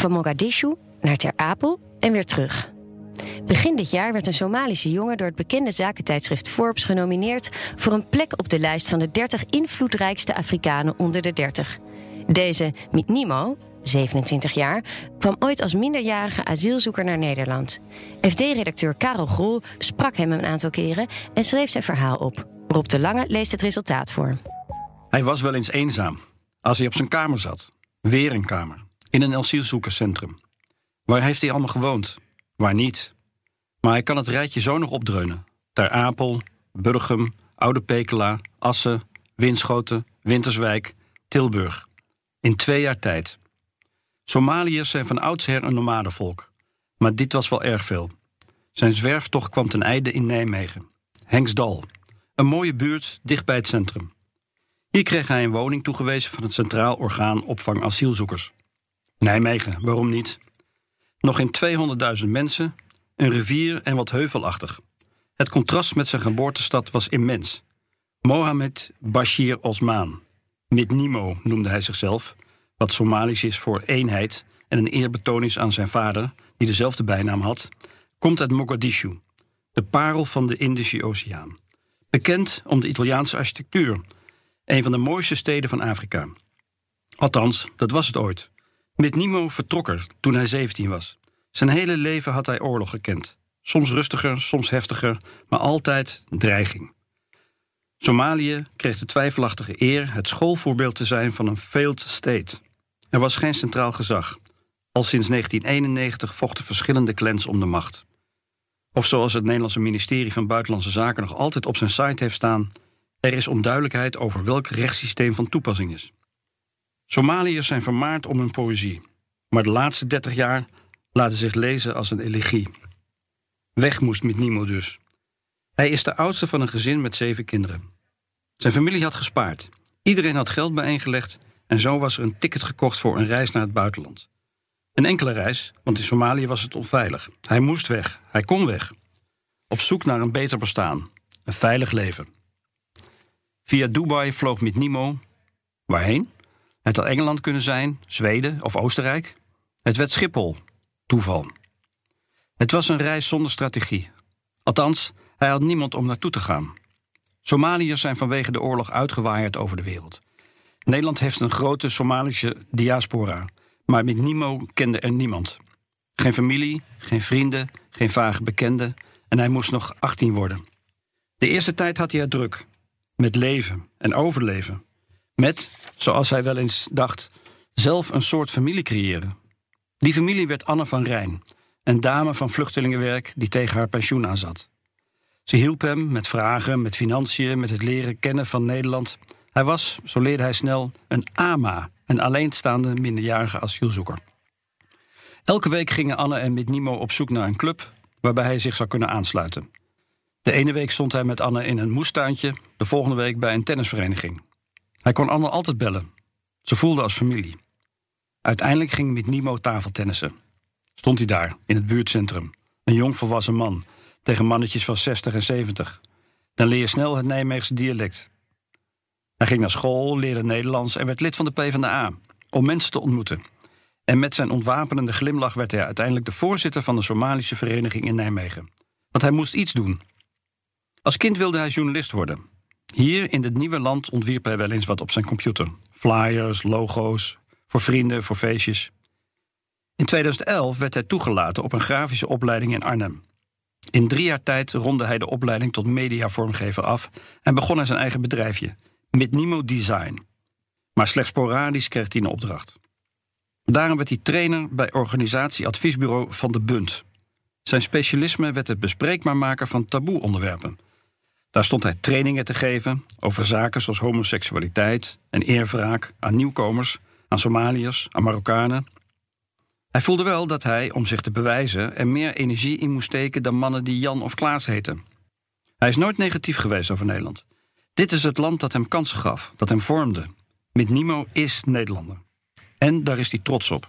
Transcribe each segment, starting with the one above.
Van Mogadishu naar Ter Apel en weer terug. Begin dit jaar werd een Somalische jongen door het bekende zakentijdschrift Forbes genomineerd voor een plek op de lijst van de 30 invloedrijkste Afrikanen onder de 30. Deze Mitnimo, 27 jaar, kwam ooit als minderjarige asielzoeker naar Nederland. FD-redacteur Karel Groel sprak hem een aantal keren en schreef zijn verhaal op. Rob de Lange leest het resultaat voor. Hij was wel eens eenzaam als hij op zijn kamer zat. Weer een kamer. In een asielzoekerscentrum. Waar heeft hij allemaal gewoond? Waar niet? Maar hij kan het rijtje zo nog opdreunen. Ter Apel, Burgum, Oude Pekela, Assen, Winschoten, Winterswijk, Tilburg. In twee jaar tijd. Somaliërs zijn van oudsher een nomadenvolk. Maar dit was wel erg veel. Zijn zwerftocht kwam ten einde in Nijmegen. Henksdal. Een mooie buurt dicht bij het centrum. Hier kreeg hij een woning toegewezen van het Centraal Orgaan Opvang Asielzoekers. Nijmegen, waarom niet? Nog in 200.000 mensen, een rivier en wat heuvelachtig. Het contrast met zijn geboortestad was immens. Mohamed Bashir Osman, Mitnimo noemde hij zichzelf, wat Somalisch is voor eenheid en een eerbetoon is aan zijn vader, die dezelfde bijnaam had, komt uit Mogadishu, de parel van de Indische Oceaan. Bekend om de Italiaanse architectuur, een van de mooiste steden van Afrika. Althans, dat was het ooit. Mitnimo vertrok er toen hij 17 was. Zijn hele leven had hij oorlog gekend. Soms rustiger, soms heftiger, maar altijd dreiging. Somalië kreeg de twijfelachtige eer het schoolvoorbeeld te zijn van een failed state. Er was geen centraal gezag. Al sinds 1991 vochten verschillende clans om de macht. Of zoals het Nederlandse ministerie van Buitenlandse Zaken nog altijd op zijn site heeft staan: er is onduidelijkheid over welk rechtssysteem van toepassing is. Somaliërs zijn vermaard om hun poëzie, maar de laatste 30 jaar laten zich lezen als een elegie. Weg moest met Nimo dus. Hij is de oudste van een gezin met zeven kinderen. Zijn familie had gespaard. Iedereen had geld bijeengelegd en zo was er een ticket gekocht voor een reis naar het buitenland. Een enkele reis, want in Somalië was het onveilig. Hij moest weg, hij kon weg. Op zoek naar een beter bestaan, een veilig leven. Via Dubai vloog met Nimo. Waarheen? Het had Engeland kunnen zijn, Zweden of Oostenrijk. Het werd Schiphol. Toeval. Het was een reis zonder strategie. Althans, hij had niemand om naartoe te gaan. Somaliërs zijn vanwege de oorlog uitgewaaid over de wereld. Nederland heeft een grote Somalische diaspora, maar met Nimo kende er niemand. Geen familie, geen vrienden, geen vage bekenden en hij moest nog 18 worden. De eerste tijd had hij het druk, met leven en overleven. Met, zoals hij wel eens dacht, zelf een soort familie creëren. Die familie werd Anne van Rijn, een dame van vluchtelingenwerk die tegen haar pensioen aanzat. Ze hielp hem met vragen, met financiën, met het leren kennen van Nederland. Hij was, zo leerde hij snel, een AMA, een alleenstaande minderjarige asielzoeker. Elke week gingen Anne en Nimo op zoek naar een club waarbij hij zich zou kunnen aansluiten. De ene week stond hij met Anne in een moestuintje, de volgende week bij een tennisvereniging. Hij kon Anne altijd bellen. Ze voelde als familie. Uiteindelijk ging met Nimo tafeltennissen. Stond hij daar, in het buurtcentrum. Een jong volwassen man, tegen mannetjes van 60 en 70. Dan leer je snel het Nijmeegse dialect. Hij ging naar school, leerde Nederlands en werd lid van de PvdA. Om mensen te ontmoeten. En met zijn ontwapenende glimlach werd hij uiteindelijk de voorzitter van de Somalische vereniging in Nijmegen. Want hij moest iets doen. Als kind wilde hij journalist worden. Hier in dit nieuwe land ontwierp hij wel eens wat op zijn computer: flyers, logo's, voor vrienden, voor feestjes. In 2011 werd hij toegelaten op een grafische opleiding in Arnhem. In drie jaar tijd ronde hij de opleiding tot mediavormgever af en begon hij zijn eigen bedrijfje, Nimo Design. Maar slechts sporadisch kreeg hij een opdracht. Daarom werd hij trainer bij organisatieadviesbureau Van de Bund. Zijn specialisme werd het bespreekbaar maken van taboe-onderwerpen. Daar stond hij trainingen te geven over zaken zoals homoseksualiteit en eerwraak aan nieuwkomers, aan Somaliërs, aan Marokkanen. Hij voelde wel dat hij, om zich te bewijzen, er meer energie in moest steken dan mannen die Jan of Klaas heten. Hij is nooit negatief geweest over Nederland. Dit is het land dat hem kansen gaf, dat hem vormde. Met Nimo is Nederlander. En daar is hij trots op.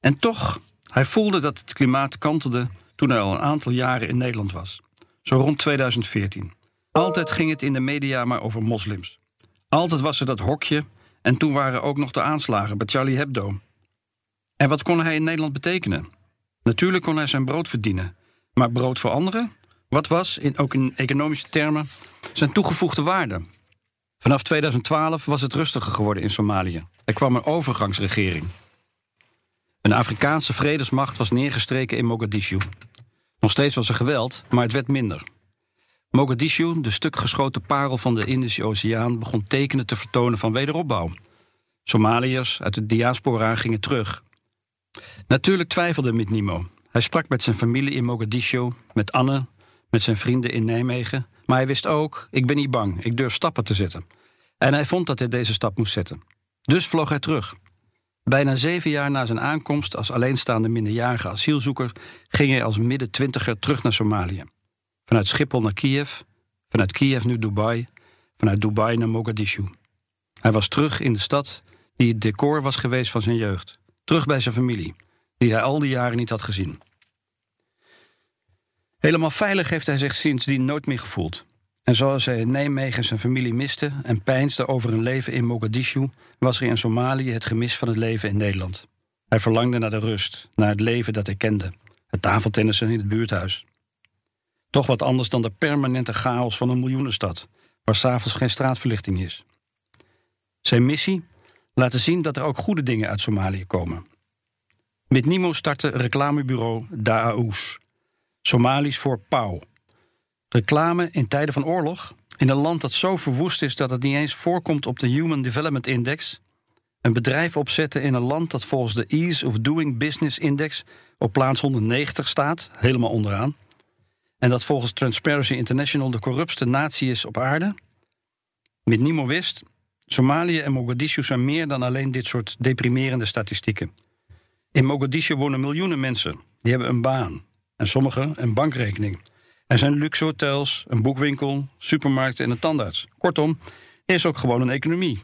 En toch, hij voelde dat het klimaat kantelde toen hij al een aantal jaren in Nederland was. Zo rond 2014. Altijd ging het in de media maar over moslims. Altijd was er dat hokje en toen waren ook nog de aanslagen bij Charlie Hebdo. En wat kon hij in Nederland betekenen? Natuurlijk kon hij zijn brood verdienen. Maar brood voor anderen? Wat was, in, ook in economische termen, zijn toegevoegde waarde? Vanaf 2012 was het rustiger geworden in Somalië. Er kwam een overgangsregering. Een Afrikaanse vredesmacht was neergestreken in Mogadishu. Nog steeds was er geweld, maar het werd minder. Mogadishu, de stuk geschoten parel van de Indische Oceaan, begon tekenen te vertonen van wederopbouw. Somaliërs uit de diaspora gingen terug. Natuurlijk twijfelde Mitnimo. Hij sprak met zijn familie in Mogadishu, met Anne, met zijn vrienden in Nijmegen. Maar hij wist ook: ik ben niet bang, ik durf stappen te zetten. En hij vond dat hij deze stap moest zetten. Dus vloog hij terug. Bijna zeven jaar na zijn aankomst als alleenstaande minderjarige asielzoeker ging hij als midden-twintiger terug naar Somalië. Vanuit Schiphol naar Kiev, vanuit Kiev nu Dubai, vanuit Dubai naar Mogadishu. Hij was terug in de stad die het decor was geweest van zijn jeugd. Terug bij zijn familie, die hij al die jaren niet had gezien. Helemaal veilig heeft hij zich sindsdien nooit meer gevoeld. En zoals hij in Nijmegen zijn familie miste en peinsde over een leven in Mogadishu, was er in Somalië het gemis van het leven in Nederland. Hij verlangde naar de rust, naar het leven dat hij kende, het tafeltennissen in het buurthuis. Toch wat anders dan de permanente chaos van een miljoenenstad, waar s'avonds geen straatverlichting is. Zijn missie? Laten zien dat er ook goede dingen uit Somalië komen. Met Nimo startte reclamebureau Da'aous, Somalisch voor pauw. Reclame in tijden van oorlog, in een land dat zo verwoest is dat het niet eens voorkomt op de Human Development Index. Een bedrijf opzetten in een land dat volgens de Ease of Doing Business Index op plaats 190 staat, helemaal onderaan. En dat volgens Transparency International de corruptste natie is op aarde. Met Nimo wist, Somalië en Mogadishu zijn meer dan alleen dit soort deprimerende statistieken. In Mogadishu wonen miljoenen mensen. Die hebben een baan. En sommigen een bankrekening. Er zijn luxe hotels, een boekwinkel, supermarkten en een tandarts. Kortom, er is ook gewoon een economie.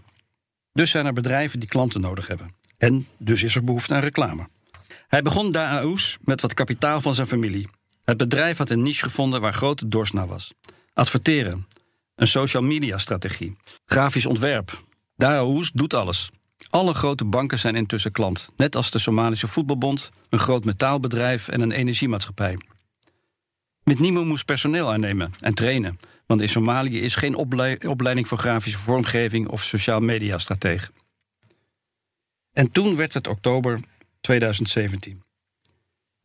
Dus zijn er bedrijven die klanten nodig hebben. En dus is er behoefte aan reclame. Hij begon Da'aous met wat kapitaal van zijn familie. Het bedrijf had een niche gevonden waar grote dorst naar was. Adverteren, een social media strategie, grafisch ontwerp. Da'aous doet alles. Alle grote banken zijn intussen klant, net als de Somalische Voetbalbond, een groot metaalbedrijf en een energiemaatschappij. Met Nimo moest personeel aannemen en trainen, want in Somalië is geen opleiding voor grafische vormgeving of sociaal media stratege. En toen werd het oktober 2017.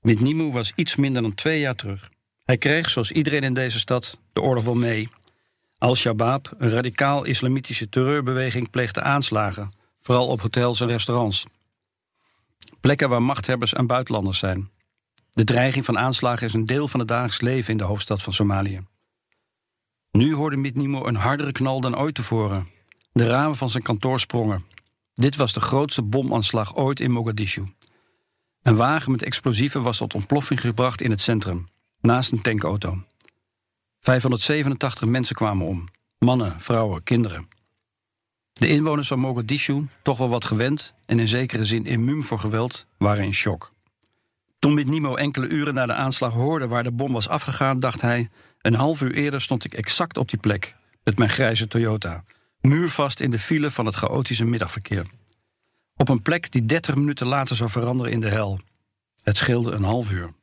Mit Nimo was iets minder dan twee jaar terug. Hij kreeg, zoals iedereen in deze stad, de oorlog wel mee. Al-Shabaab, een radicaal-islamitische terreurbeweging, pleegde aanslagen, vooral op hotels en restaurants. Plekken waar machthebbers en buitenlanders zijn. De dreiging van aanslagen is een deel van het dagelijks leven in de hoofdstad van Somalië. Nu hoorde Mitnimo een hardere knal dan ooit tevoren. De ramen van zijn kantoor sprongen. Dit was de grootste bomaanslag ooit in Mogadishu. Een wagen met explosieven was tot ontploffing gebracht in het centrum, naast een tankauto. 587 mensen kwamen om: mannen, vrouwen, kinderen. De inwoners van Mogadishu, toch wel wat gewend en in zekere zin immuun voor geweld, waren in shock. Toen Nimo enkele uren na de aanslag hoorde waar de bom was afgegaan, dacht hij: Een half uur eerder stond ik exact op die plek, met mijn grijze Toyota, muurvast in de file van het chaotische middagverkeer. Op een plek die 30 minuten later zou veranderen in de hel. Het scheelde een half uur.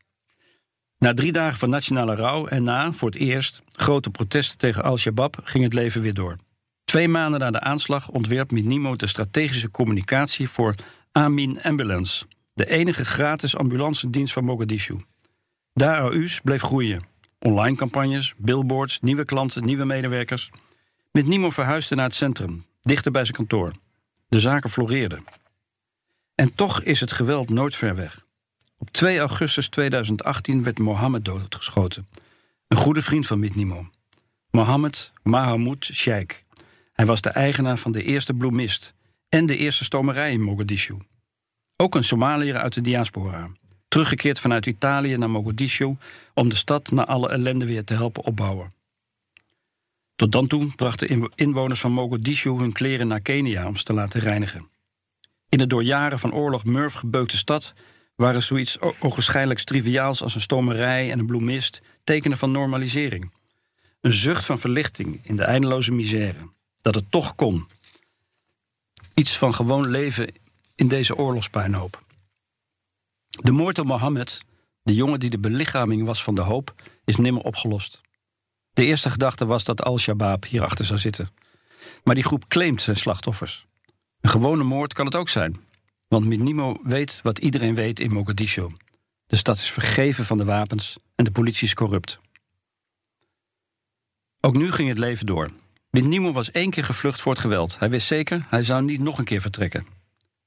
Na drie dagen van nationale rouw en na, voor het eerst, grote protesten tegen Al-Shabaab ging het leven weer door. Twee maanden na de aanslag ontwerpt Minimo de strategische communicatie voor Amin Ambulance, de enige gratis ambulancedienst van Mogadishu. De bleef groeien. Online campagnes, billboards, nieuwe klanten, nieuwe medewerkers. Met Nimo verhuisde naar het centrum, dichter bij zijn kantoor. De zaken floreerden. En toch is het geweld nooit ver weg. Op 2 augustus 2018 werd Mohammed doodgeschoten. Een goede vriend van Mitnimo. Mohammed Mahamoud Sheikh. Hij was de eigenaar van de eerste bloemist en de eerste stomerij in Mogadishu. Ook een Somaliër uit de diaspora. Teruggekeerd vanuit Italië naar Mogadishu om de stad na alle ellende weer te helpen opbouwen. Tot dan toe brachten inwoners van Mogadishu hun kleren naar Kenia om ze te laten reinigen. In de door jaren van oorlog murf gebeukte stad waren zoiets ogenschijnlijk triviaals als een stomerij en een bloemist tekenen van normalisering. Een zucht van verlichting in de eindeloze misère. Dat het toch kon. Iets van gewoon leven in deze oorlogspuinhoop. De moord op Mohammed, de jongen die de belichaming was van de hoop, is nimmer opgelost. De eerste gedachte was dat Al-Shabaab hierachter zou zitten. Maar die groep claimt zijn slachtoffers. Een gewone moord kan het ook zijn. Want Minimo weet wat iedereen weet in Mogadishu. De stad is vergeven van de wapens en de politie is corrupt. Ook nu ging het leven door. Minimo was één keer gevlucht voor het geweld. Hij wist zeker, hij zou niet nog een keer vertrekken.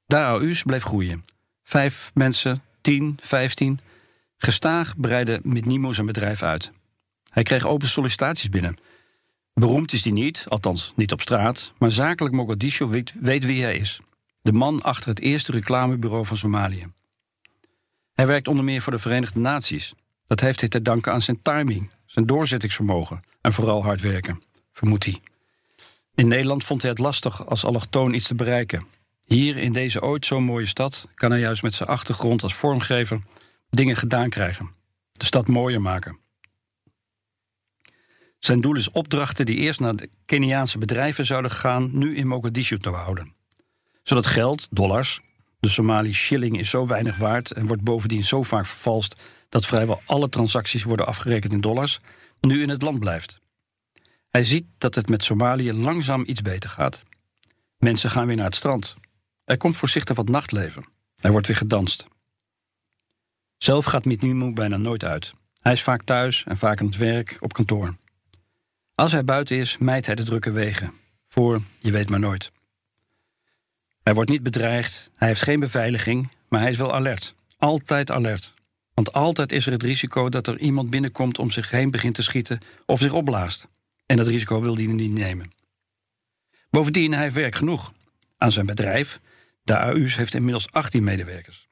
De bleef groeien. Vijf mensen, tien, vijftien. Gestaag breidde Minimo zijn bedrijf uit. Hij kreeg open sollicitaties binnen. Beroemd is hij niet, althans niet op straat, maar zakelijk Mogadishu weet, wie hij is. De man achter het eerste reclamebureau van Somalië. Hij werkt onder meer voor de Verenigde Naties. Dat heeft hij te danken aan zijn timing, zijn doorzettingsvermogen en vooral hard werken, vermoedt hij. In Nederland vond hij het lastig als allochtoon iets te bereiken. Hier in deze ooit zo mooie stad kan hij juist met zijn achtergrond als vormgever dingen gedaan krijgen. De stad mooier maken. Zijn doel is opdrachten die eerst naar de Keniaanse bedrijven zouden gaan, nu in Mogadishu te houden. Zodat geld, dollars, de Somali shilling is zo weinig waard en wordt bovendien zo vaak vervalst dat vrijwel alle transacties worden afgerekend in dollars, nu in het land blijft. Hij ziet dat het met Somalië langzaam iets beter gaat. Mensen gaan weer naar het strand. Er komt voorzichtig wat nachtleven. Er wordt weer gedanst. Zelf gaat Mitnimu bijna nooit uit. Hij is vaak thuis en vaak aan het werk op kantoor. Als hij buiten is, mijt hij de drukke wegen. Voor je weet maar nooit. Hij wordt niet bedreigd, hij heeft geen beveiliging, maar hij is wel alert. Altijd alert. Want altijd is er het risico dat er iemand binnenkomt om zich heen begint te schieten of zich opblaast. En dat risico wil hij niet nemen. Bovendien, hij heeft werk genoeg. Aan zijn bedrijf, de AU's, heeft inmiddels 18 medewerkers.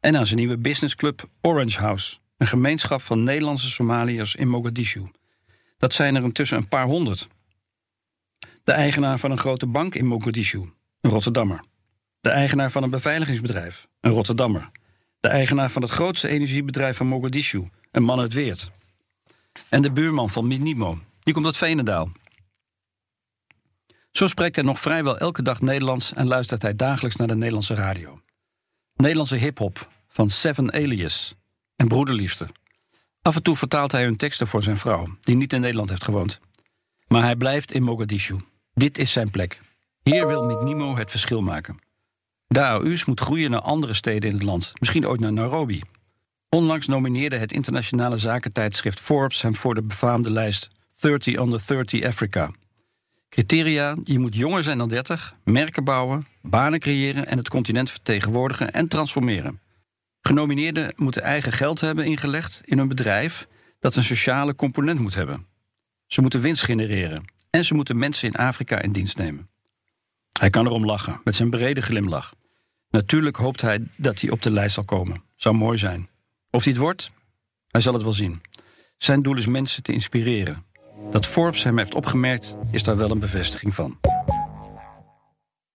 En aan zijn nieuwe businessclub Orange House, een gemeenschap van Nederlandse Somaliërs in Mogadishu. Dat zijn er intussen een paar honderd. De eigenaar van een grote bank in Mogadishu, een Rotterdammer. De eigenaar van een beveiligingsbedrijf, een Rotterdammer. De eigenaar van het grootste energiebedrijf van Mogadishu, een man uit Weert. En de buurman van Minimo, die komt uit Venendaal. Zo spreekt hij nog vrijwel elke dag Nederlands en luistert hij dagelijks naar de Nederlandse radio. Nederlandse hip-hop van Seven Alias en Broederliefde. Af en toe vertaalt hij hun teksten voor zijn vrouw, die niet in Nederland heeft gewoond. Maar hij blijft in Mogadishu. Dit is zijn plek. Hier wil Mitnimo het verschil maken. De AU's moet groeien naar andere steden in het land, misschien ooit naar Nairobi. Onlangs nomineerde het internationale zakentijdschrift Forbes hem voor de befaamde lijst 30 under 30 Africa. Criteria: je moet jonger zijn dan 30, merken bouwen, banen creëren en het continent vertegenwoordigen en transformeren. Genomineerden moeten eigen geld hebben ingelegd in een bedrijf dat een sociale component moet hebben. Ze moeten winst genereren en ze moeten mensen in Afrika in dienst nemen. Hij kan erom lachen, met zijn brede glimlach. Natuurlijk hoopt hij dat hij op de lijst zal komen. Zou mooi zijn. Of hij het wordt? Hij zal het wel zien. Zijn doel is mensen te inspireren. Dat Forbes hem heeft opgemerkt, is daar wel een bevestiging van.